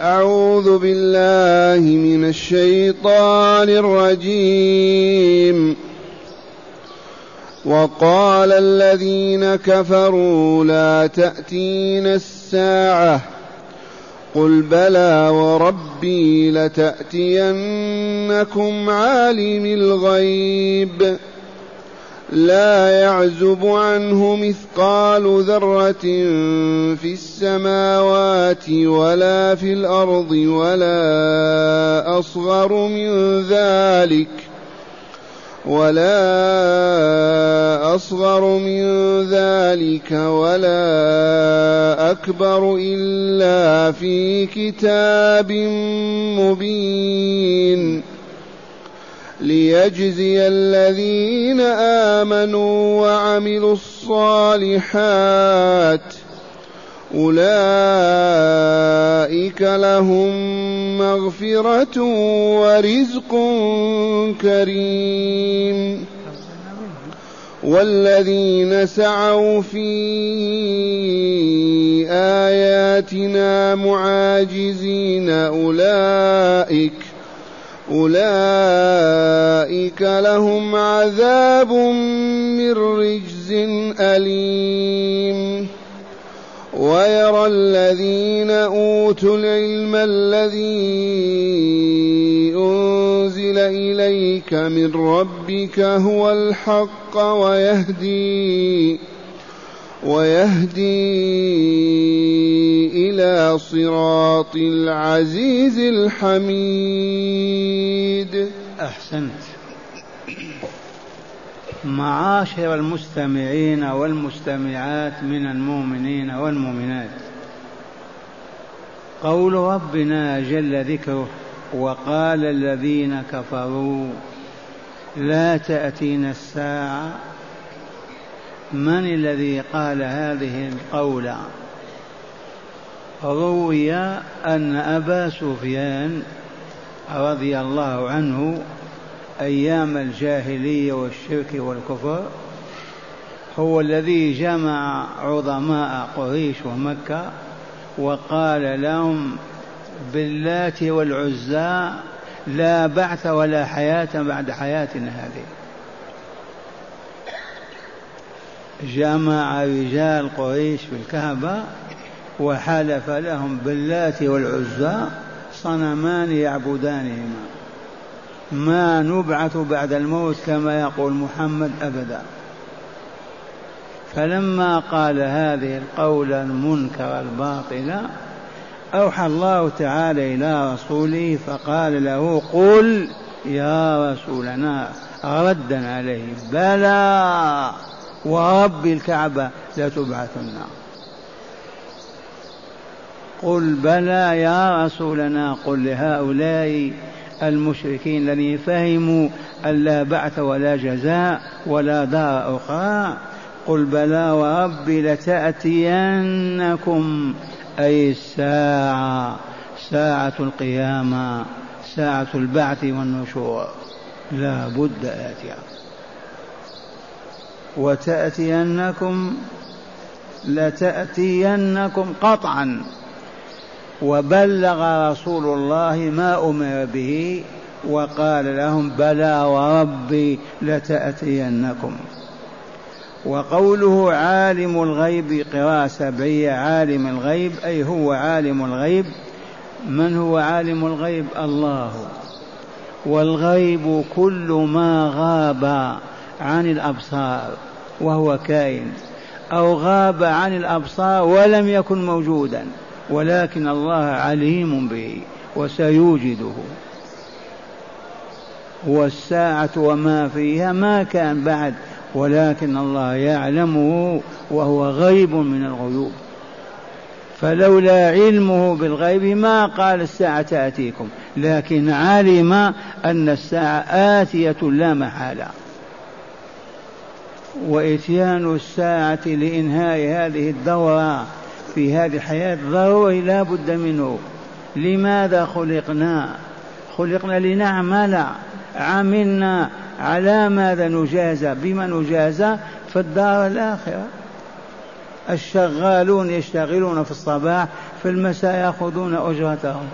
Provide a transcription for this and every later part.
أعوذ بالله من الشيطان الرجيم. وقال الذين كفروا لا تأتين الساعة. قل بلى وربي لتأتينكم عالم الغيب. لا يعزب عنه مثقال ذرة في السماوات ولا في الأرض ولا أصغر من ذلك ولا أصغر من ذلك ولا أكبر إلا في كتاب مبين ليجزي الذين آمنوا وعملوا الصالحات أولئك لهم مغفرة ورزق كريم والذين سعوا في آياتنا معاجزين أولئك أولئك لهم عذاب من رجز أليم. ويرى الذين أوتوا العلم الذي أنزل إليك من ربك هو الحق ويهدي ويهدي إلى صراط العزيز الحميد. أحسنت. معاشر المستمعين والمستمعات من المؤمنين والمؤمنات. قول ربنا جل ذكره وقال الذين كفروا لا تأتينا الساعة من الذي قال هذه القول؟ روي أن أبا سفيان رضي الله عنه أيام الجاهلية والشرك والكفر هو الذي جمع عظماء قريش ومكة وقال لهم باللات والعزى لا بعث ولا حياة بعد حياتنا هذه. جمع رجال قريش في الكعبة وحلف لهم باللات والعزى صنمان يعبدانهما. ما نبعث بعد الموت كما يقول محمد أبدا. فلما قال هذه القول المنكر الباطل أوحى الله تعالى إلى رسوله فقال له قل يا رسولنا ردا عليه بلى! ورب الكعبة لتبعثن قل بلى يا رسولنا قل لهؤلاء المشركين الذين فهموا أن لا بعث ولا جزاء ولا دار أخرى قل بلى وربي لتأتينكم أي الساعة ساعة القيامة ساعة البعث والنشور. لا بد آتية وتأتينكم لتأتينكم قطعا وبلغ رسول الله ما أمر به وقال لهم بلى وربي لتأتينكم. وقوله عالم الغيب قراءة سبعية عالم الغيب أي هو عالم الغيب. من هو عالم الغيب؟ الله. والغيب كل ما غاب. عن الأبصار وهو كائن أو غاب عن الأبصار ولم يكن موجودا ولكن الله عليم به وسيوجده. والساعة وما فيها ما كان بعد ولكن الله يعلمه وهو غيب من الغيوب. فلولا علمه بالغيب ما قال الساعة تأتيكم لكن علم أن الساعة آتية لا محالة. وإتيان الساعة لإنهاء هذه الدورة في هذه الحياة ضروري لا بد منه. لماذا خلقنا؟ خلقنا لنعمل. عملنا على ماذا نجازى بما نجازى في الدار الآخرة. الشغالون يشتغلون في الصباح في المساء يأخذون أجرتهم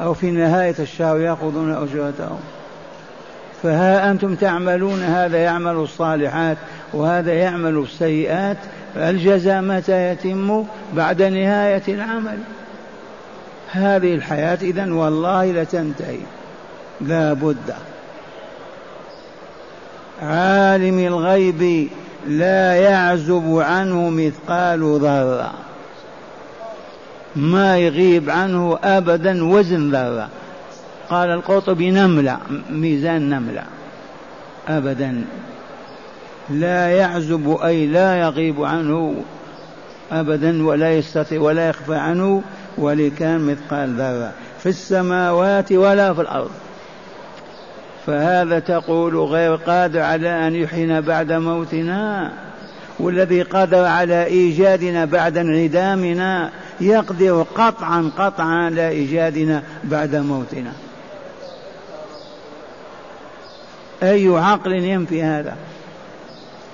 أو في نهاية الشهر يأخذون أجرتهم. فها أنتم تعملون هذا يعمل الصالحات وهذا يعمل السيئات الجزاء متى يتم؟ بعد نهاية العمل. هذه الحياة إذا والله لتنتهي. لا بد. عالم الغيب لا يعزب عنه مثقال ذرة. ما يغيب عنه أبدا وزن ذرة. قال القرطبي نملة ميزان نملة. أبدا. لا يعزب أي لا يغيب عنه أبدا ولا يستطيع ولا يخفى عنه ولكان مثقال ذرة في السماوات ولا في الأرض. فهذا تقول غير قادر على أن يحيينا بعد موتنا والذي قدر على إيجادنا بعد انعدامنا يقدر قطعا قطعا على إيجادنا بعد موتنا. أي عقل ينفي هذا؟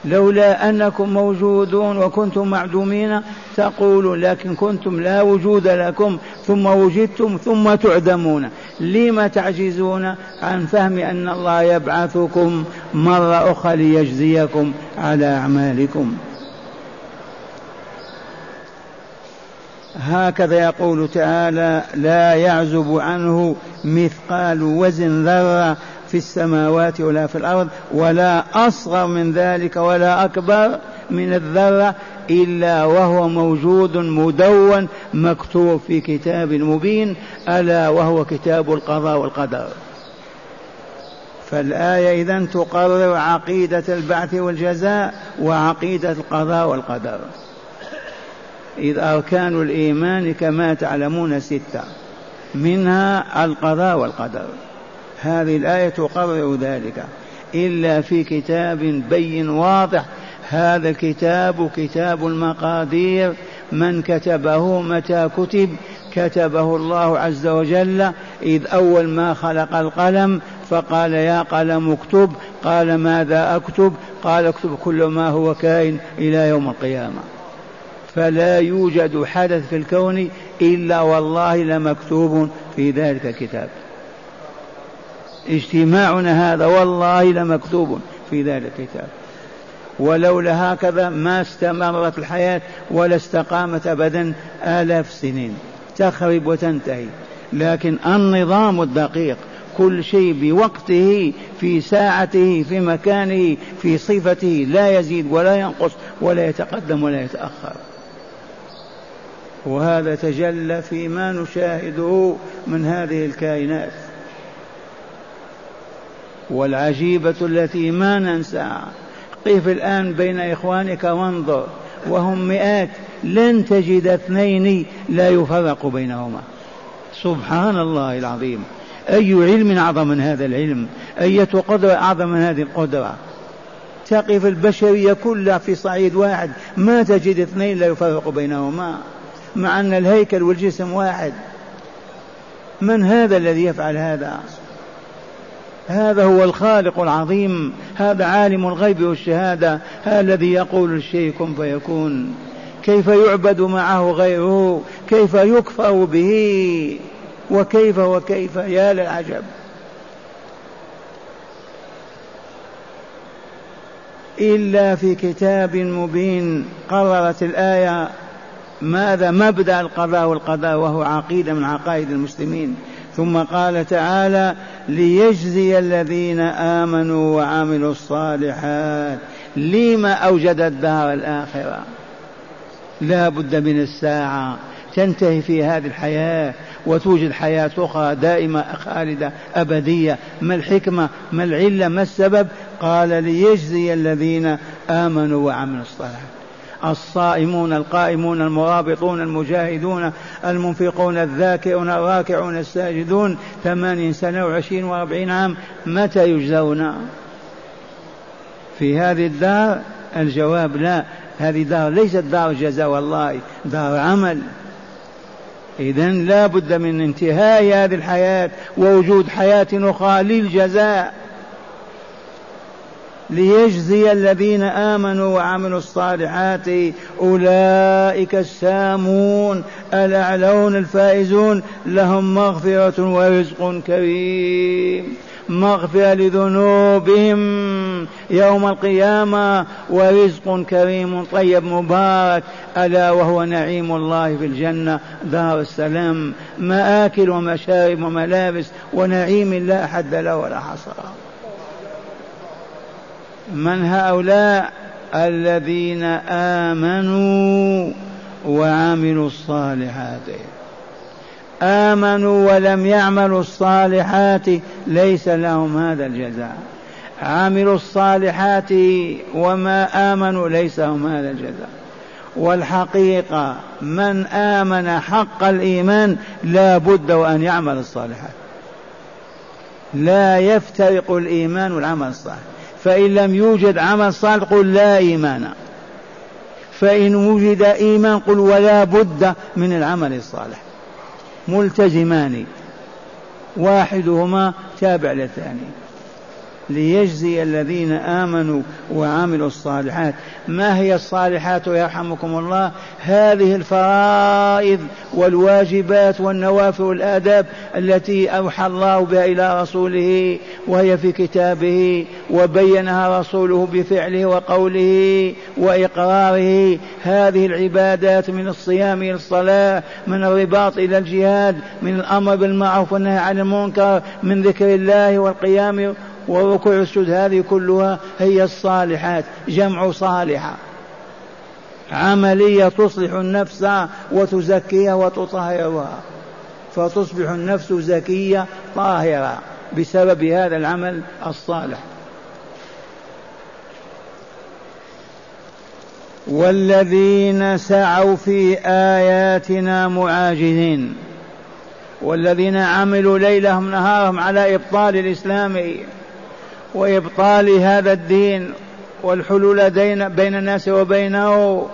لولا أنكم موجودون وكنتم معدومين تقولون لكن كنتم لا وجود لكم ثم وجدتم ثم تعدمون. لم تعجزون عن فهم أن الله يبعثكم مرة أخرى ليجزيكم على أعمالكم؟ هكذا يقول تعالى لا يعزب عنه مثقال وزن ذرة في السماوات ولا في الأرض ولا أصغر من ذلك ولا أكبر من الذرة إلا وهو موجود مدون مكتوب في كتاب مبين ألا وهو كتاب القضاء والقدر. فالآية اذا تقرر عقيدة البعث والجزاء وعقيدة القضاء والقدر. إذ أركان الإيمان كما تعلمون ستة منها القضاء والقدر. هذه الآية تقرر ذلك. إلا في كتاب بين واضح. هذا الكتاب كتاب المقادير. من كتبه متى كتب؟ كتبه الله عز وجل. إذ أول ما خلق القلم فقال يا قلم اكتب. قال ماذا أكتب؟ قال اكتب كل ما هو كائن إلى يوم القيامة. فلا يوجد حدث في الكون إلا والله لمكتوب في ذلك الكتاب. اجتماعنا هذا والله لمكتوب في ذلك الكتاب. ولولا هكذا ما استمرت الحياة ولا استقامت أبدا آلاف السنين. تخرب وتنتهي. لكن النظام الدقيق كل شيء بوقته في ساعته في مكانه في صفته لا يزيد ولا ينقص ولا يتقدم ولا يتأخر. وهذا تجلى فيما نشاهده من هذه الكائنات. والعجيبة التي ما ننساها قف الآن بين إخوانك وانظر وهم مئات لن تجد اثنين لا يفرق بينهما. سبحان الله العظيم. أي علم أعظم من هذا العلم؟ أية قدرة أعظم من هذه القدرة؟ تقف البشرية كلها في صعيد واحد ما تجد اثنين لا يفرق بينهما. مع أن الهيكل والجسم واحد. من هذا الذي يفعل هذا؟ هذا هو الخالق العظيم هذا عالم الغيب والشهادة هذا الذي يقول الشيء كن فيكون. كيف يعبد معه غيره؟ كيف يكفر به؟ وكيف وكيف يا للعجب؟ إلا في كتاب مبين قررت الآية ماذا مبدأ القضاء والقضاء؟ وهو عقيدة من عقائد المسلمين. ثم قال تعالى ليجزي الذين آمنوا وعملوا الصالحات. لما أوجد الدار الآخرة؟ لا بد من الساعة. تنتهي في هذه الحياة وتوجد حياة أخرى دائمة خالدة أبدية. ما الحكمة؟ ما العلة؟ ما السبب؟ قال ليجزي الذين آمنوا وعملوا الصالحات. الصائمون القائمون المرابطون المجاهدون المنفقون الذاكرون الراكعون الساجدون ثمانين سنة وعشرين وأربعين عام متى يجزون؟ في هذه الدار الجواب لا. هذه دار ليست دار جزاء والله دار عمل. إذا لا بد من انتهاء هذه الحياة ووجود حياة أخرى للجزاء. ليجزي الذين آمنوا وعملوا الصالحات أولئك السامون الأعلون الفائزون. لهم مغفرة ورزق كريم. مغفرة لذنوبهم يوم القيامة ورزق كريم طيب مبارك. ألا وهو نعيم الله في الجنة دار السلام. مآكل ومشارب وملابس ونعيم لا حد له ولا حصر. من هؤلاء الذين آمنوا وعملوا الصالحات؟ آمنوا ولم يعملوا الصالحات ليس لهم هذا الجزاء. عملوا الصالحات وما آمنوا ليس لهم هذا الجزاء. والحقيقة من آمن حق الإيمان لا بد وأن يعمل الصالحات. لا يفترق الإيمان والعمل الصالح. فإن لم يوجد عمل صالح قل لا إيمان. فإن وجد إيمان قل ولا بد من العمل الصالح. ملتزمان. واحدهما تابع للثاني. ليجزي الذين آمنوا وعملوا الصالحات. ما هي الصالحات يرحمكم الله؟ هذه الفرائض والواجبات والنوافل والآداب التي أوحى الله بها إلى رسوله وهي في كتابه وبينها رسوله بفعله وقوله وإقراره. هذه العبادات من الصيام إلى الصلاة من الرباط إلى الجهاد من الأمر بالمعروف والنهي عن المنكر من ذكر الله والقيام وركوع السجود هذه كلها هي الصالحات جمع صالحة. عملية تصلح النفس وتزكيها وتطهرها. فتصبح النفس زكية طاهرة بسبب هذا العمل الصالح. والذين سعوا في آياتنا معاجزين. والذين عملوا ليلهم نهارهم على إبطال الإسلام وإبطال هذا الدين والحلول بين الناس وبينه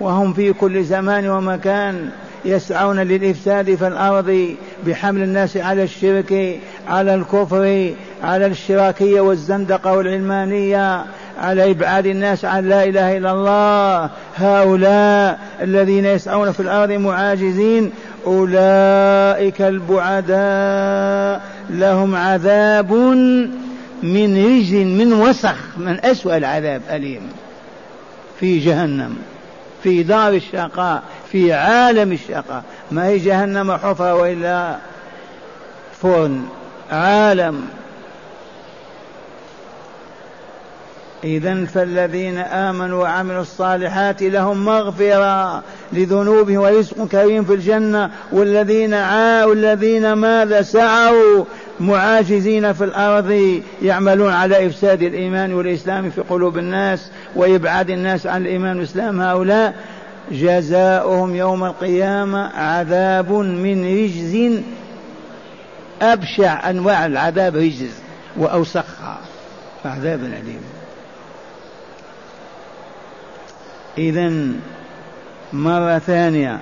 وهم في كل زمان ومكان يسعون للإفساد في الأرض بحمل الناس على الشرك على الكفر على الاشتراكية والزندقة والعلمانية على إبعاد الناس عن لا إله إلا الله. هؤلاء الذين يسعون في الأرض معاجزين أولئك البعداء. لهم عذاب من رجز من وسخ من أسوأ العذاب أليم. في جهنم في دار الشقاء في عالم الشقاء. ما هي جهنم حفرة وإلا فرن عالم. إذا فالذين آمنوا وعملوا الصالحات لهم مغفرة لذنوبهم ورزق كريم في الجنة. والذين عاءوا الذين ماذا سعوا معاجزين في الأرض يعملون على إفساد الإيمان والإسلام في قلوب الناس وإبعاد الناس عن الإيمان والإسلام. هؤلاء جزاؤهم يوم القيامة عذاب من رجز أبشع أنواع العذاب رجز وأوسخها عذاب أليم. إذا مرة ثانية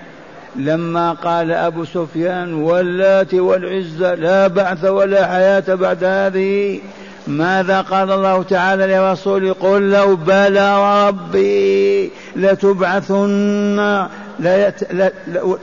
لما قال أبو سفيان واللات والعزة لا بعث ولا حياة بعد هذه ماذا قال الله تعالى لرسوله قل لو بلى ربي لتبعثن ليت... ل... ل...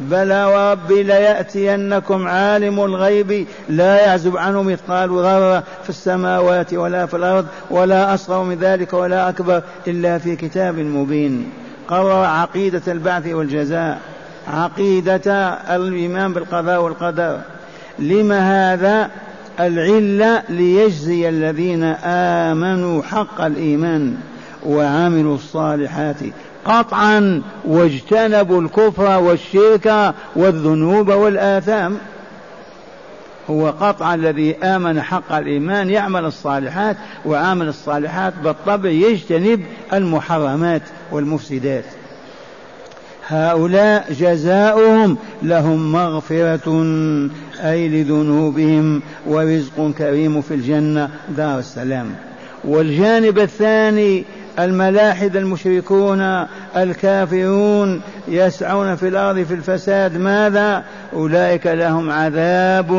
بلى وربي ليأتينكم عالم الغيب لا يعزب عنه مثقال ذرة في السماوات ولا في الأرض ولا أصغر من ذلك ولا أكبر إلا في كتاب مبين. قرر عقيدة البعث والجزاء عقيدة الإيمان بالقضاء والقدر. لما هذا العلة ليجزي الذين آمنوا حق الإيمان وعملوا الصالحات قطعا واجتنبوا الكفر والشرك والذنوب والآثام. هو قطعا الذي آمن حق الإيمان يعمل الصالحات وعامل الصالحات بالطبع يجتنب المحرمات والمفسدات. هؤلاء جزاؤهم لهم مغفرة أي لذنوبهم ورزق كريم في الجنة دار السلام. والجانب الثاني الملاحد المشركون الكافرون يسعون في الأرض في الفساد. ماذا؟ أولئك لهم عذاب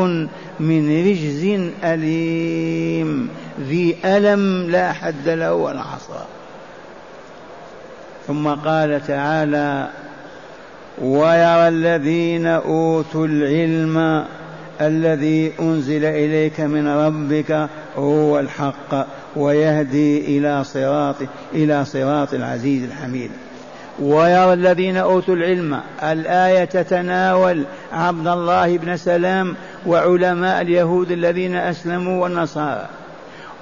من رجز أليم. ذي ألم لا حد له ولا حصر ثم قال تعالى ويرى الذين أوتوا العلم الذي أنزل إليك من ربك هو الحق. ويهدي إلى صراط إلى صراط العزيز الحميد. ويرى الذين أوتوا العلم الآية تتناول عبد الله بن سلام وعلماء اليهود الذين أسلموا والنصارى.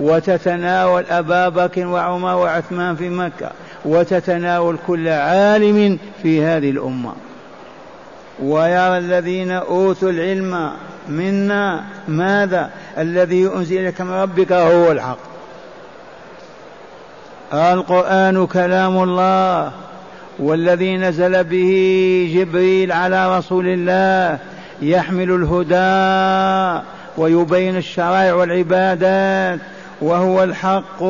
وتتناول أبا بكر وعمر وعثمان في مكة. وتتناول كل عالم في هذه الأمة. ويرى الذين أوتوا العلم منا ماذا؟ الذي أنزل لك من ربك هو الحق. القرآن كلام الله والذي نزل به جبريل على رسول الله يحمل الهدى ويبين الشرائع والعبادات وهو الحق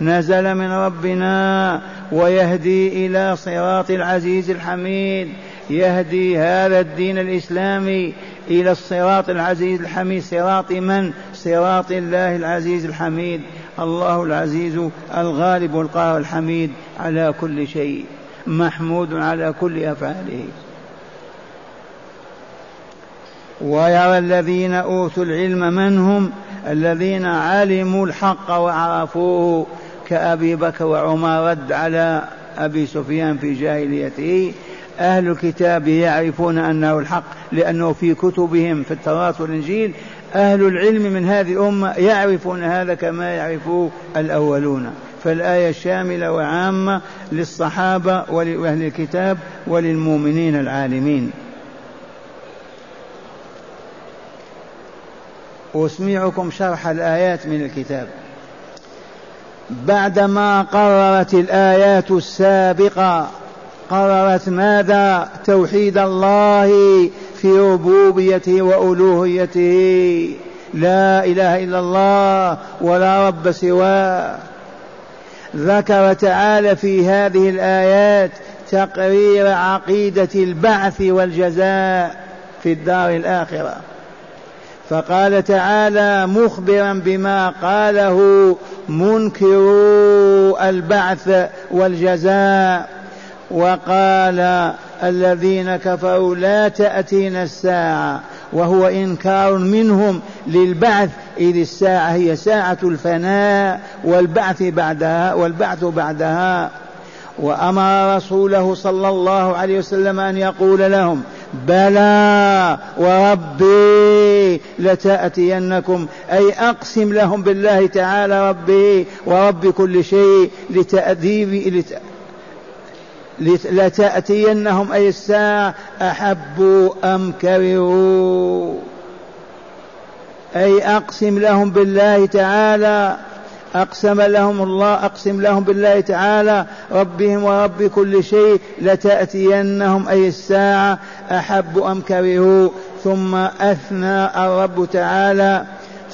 نزل من ربنا ويهدي إلى صراط العزيز الحميد يهدي هذا الدين الإسلامي إلى الصراط العزيز الحميد صراط من؟ صراط الله العزيز الحميد. الله العزيز الغالب القاهر الحميد على كل شيء محمود على كل أفعاله. ويرى الذين أوتوا العلم من هم الذين علموا الحق وعرفوه كأبي بكر وعمر رد على أبي سفيان في جاهليته. أهل الكتاب يعرفون أنه الحق لأنه في كتبهم في التوراة والإنجيل أهل العلم من هذه الأمة يعرفون هذا كما يعرفه الأولون. فالآية شاملة وعامة للصحابة ولأهل الكتاب وللمؤمنين العالمين. أسمعكم شرح الآيات من الكتاب. بعدما قررت الآيات السابقة قررت ماذا؟ توحيد الله في ربوبيته وألوهيته. لا إله إلا الله ولا رب سواه. ذكر تعالى في هذه الآيات تقرير عقيدة البعث والجزاء في الدار الآخرة. فقال تعالى مخبرا بما قاله منكرو البعث والجزاء. وقال الذين كفروا لا تأتينا الساعة وهو إنكار منهم للبعث إذ الساعة هي ساعة الفناء والبعث بعدها والبعث بعدها. وأمر رسوله صلى الله عليه وسلم أن يقول لهم بلى وربي لتأتينكم أي أقسم لهم بالله تعالى ربي ورب كل شيء لتأديب لتأتينهم أي الساعة أحبوا أم كرهوا. أي أقسم لهم بالله تعالى أقسم لهم الله أقسم لهم بالله تعالى ربهم ورب كل شيء لتأتينهم أي الساعة أحب أم كرهوا. ثم أثنى الرب تعالى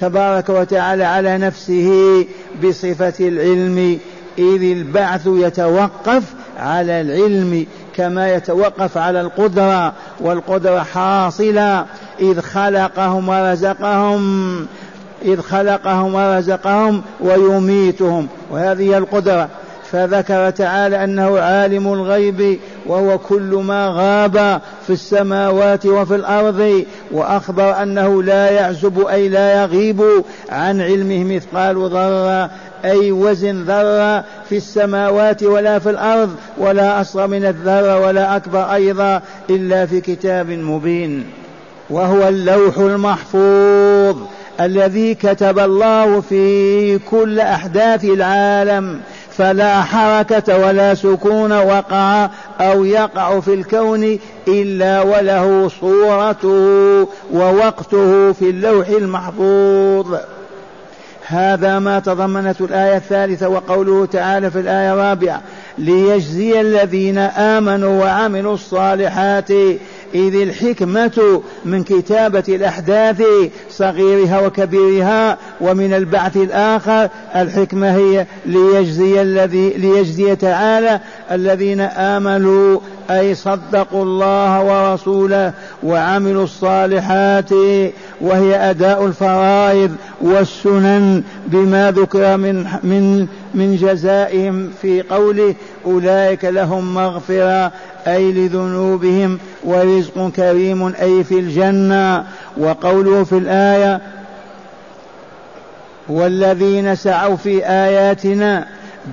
تبارك وتعالى على نفسه بصفة العلم إذ البعث يتوقف على العلم كما يتوقف على القدرة والقدرة حاصلة. إذ خلقهم ورزقهم إذ خلقهم ورزقهم ويميتهم وهذه القدرة. فذكر تعالى أنه عالم الغيب وهو كل ما غاب في السماوات وفي الأرض. وأخبر أنه لا يعزب أي لا يغيب عن علمه مثقال ذرة أي وزن ذرة في السماوات ولا في الأرض ولا أصغر من الذرة ولا أكبر أيضا إلا في كتاب مبين. وهو اللوح المحفوظ الذي كتب الله في كل أحداث العالم. فلا حركة ولا سكون وقع أو يقع في الكون إلا وله صورته ووقته في اللوح المحفوظ. هذا ما تضمنته الآية الثالثة وقوله تعالى في الآية الرابعة ليجزي الذين آمنوا وعملوا الصالحات إذ الحكمة من كتابة الأحداث صغيرها وكبيرها ومن البعث الآخر الحكمة هي ليجزي الذي ليجزي تعالى الذين آمنوا أي صدقوا الله ورسوله وعملوا الصالحات وهي أداء الفرائض والسنن بما ذكر من من من جزائهم في قوله أولئك لهم مغفرة أي لذنوبهم ورزق كريم أي في الجنة وقوله في الآية والذين سعوا في آياتنا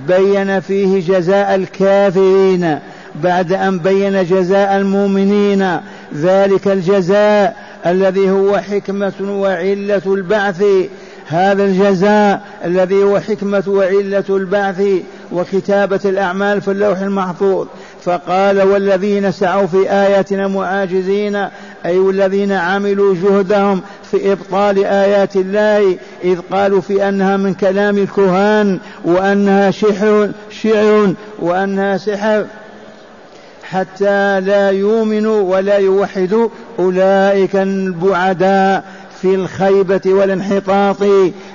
بين فيه جزاء الكافرين بعد أن بين جزاء المؤمنين ذلك الجزاء الذي هو حكمة وعلة البعث. هذا الجزاء الذي هو حكمة وعلة البعث وكتابة الأعمال في اللوح المحفوظ. فقال والذين سعوا في آياتنا معاجزين أي الذين عملوا جهدهم في إبطال آيات الله إذ قالوا في أنها من كلام الكهان وأنها شعر شعر وأنها سحر. حتى لا يؤمنوا ولا يوحدوا. أولئك البعداء في الخيبة والانحطاط.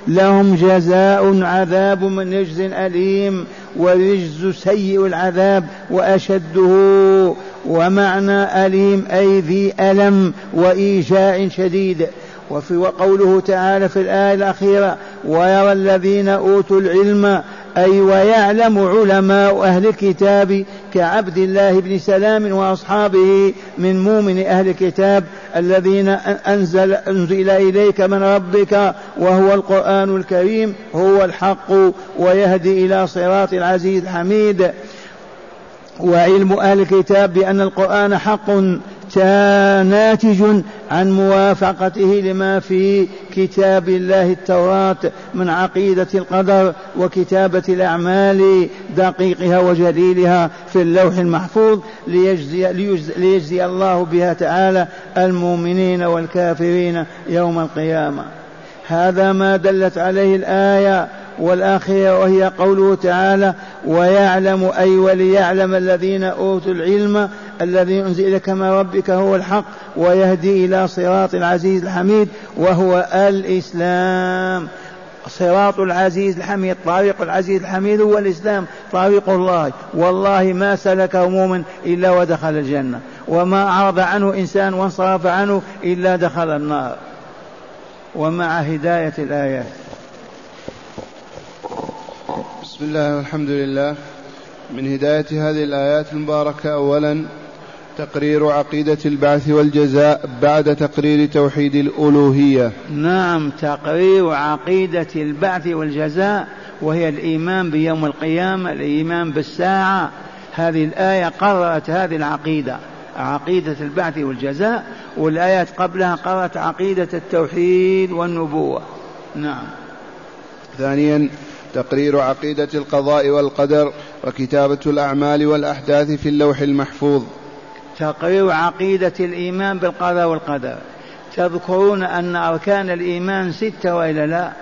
لهم جزاء عذاب من رجز أليم ورجز سيء العذاب وأشده. ومعنى أليم أي ذي ألم وإيجاع شديد. وفي وقوله تعالى في الآية الأخيرة ويرى الذين أوتوا العلم أي ويعلم علماء أهل الكتاب كعبد الله بن سلام وأصحابه من مؤمن أهل الكتاب الذين أنزل, أنزل إليك من ربك وهو القرآن الكريم هو الحق ويهدي إلى صراط العزيز الحميد. وعلم أهل الكتاب بأن القرآن حق ناتج عن موافقته لما في كتاب الله التوراة من عقيدة القدر وكتابة الأعمال دقيقها وجليلها في اللوح المحفوظ ليجزي, ليجزي, ليجزي الله بها تعالى المؤمنين والكافرين يوم القيامة. هذا ما دلت عليه الآية والآخرة وهي قوله تعالى ويعلم أي وليعلم الذين أوتوا العلم الذي أنزل إليك من ربك هو الحق ويهدي إلى صراط العزيز الحميد وهو الإسلام. صراط العزيز الحميد طريق العزيز الحميد هو الإسلام طريق الله. والله ما سلكه مؤمن إلا ودخل الجنة. وما أعرض عنه إنسان وانصرف عنه إلا دخل النار. ومع هداية الآيات. بسم الله والحمد لله. من هداية هذه الآيات المباركة أولا تقرير عقيدة البعث والجزاء بعد تقرير توحيد الألوهية. نعم تقرير عقيدة البعث والجزاء وهي الإيمان بيوم القيامة الإيمان بالساعة. هذه الآية قررت هذه العقيدة عقيدة البعث والجزاء والآيات قبلها قررت عقيدة التوحيد والنبوة. نعم. ثانيا تقرير عقيدة القضاء والقدر وكتابة الأعمال والأحداث في اللوح المحفوظ. تقرير عقيدة الإيمان بالقضاء والقدر. تذكرون أن أركان الإيمان ستة وإلا لا؟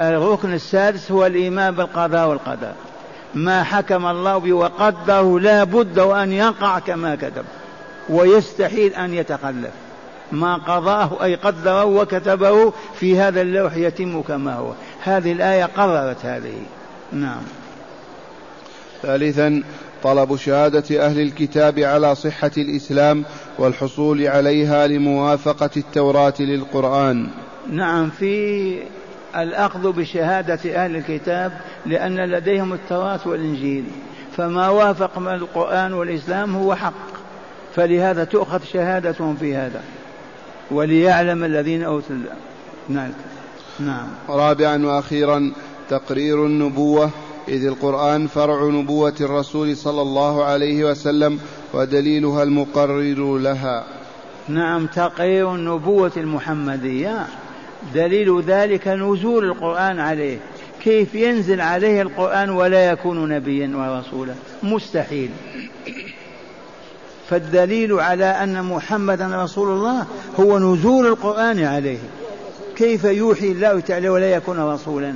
الركن السادس هو الإيمان بالقضاء والقدر. ما حكم الله به وقدره لا بد وأن يقع كما كتب ويستحيل أن يتخلف. ما قضاه أي قدره وكتبه في هذا اللوح يتم كما هو. هذه الآية قررت هذه. نعم. ثالثا طلب شهادة أهل الكتاب على صحة الإسلام والحصول عليها لموافقة التوراة للقرآن. نعم في الأخذ بشهادة أهل الكتاب لأن لديهم التوراة والإنجيل. فما وافق من القرآن والإسلام هو حق. فلهذا تؤخذ شهادتهم في هذا. وليعلم الذين أوتوا نعم. نعم. رابعا وأخيرا تقرير النبوة. إذ القرآن فرع نبوة الرسول صلى الله عليه وسلم ودليلها المقرر لها. نعم تقرير النبوة المحمدية. دليل ذلك نزول القرآن عليه. كيف ينزل عليه القرآن ولا يكون نبيا ورسولا؟ مستحيل. فالدليل على أن محمدا رسول الله هو نزول القرآن عليه. كيف يوحي الله تعالى ولا يكون رسولا؟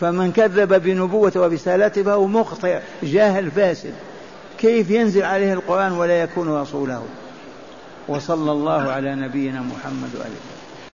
فمن كذب بنبوته ورسالته فهو مخطئ جاهل فاسد. كيف ينزل عليه القرآن ولا يكون رسوله؟ وصلى الله على نبينا محمد وآله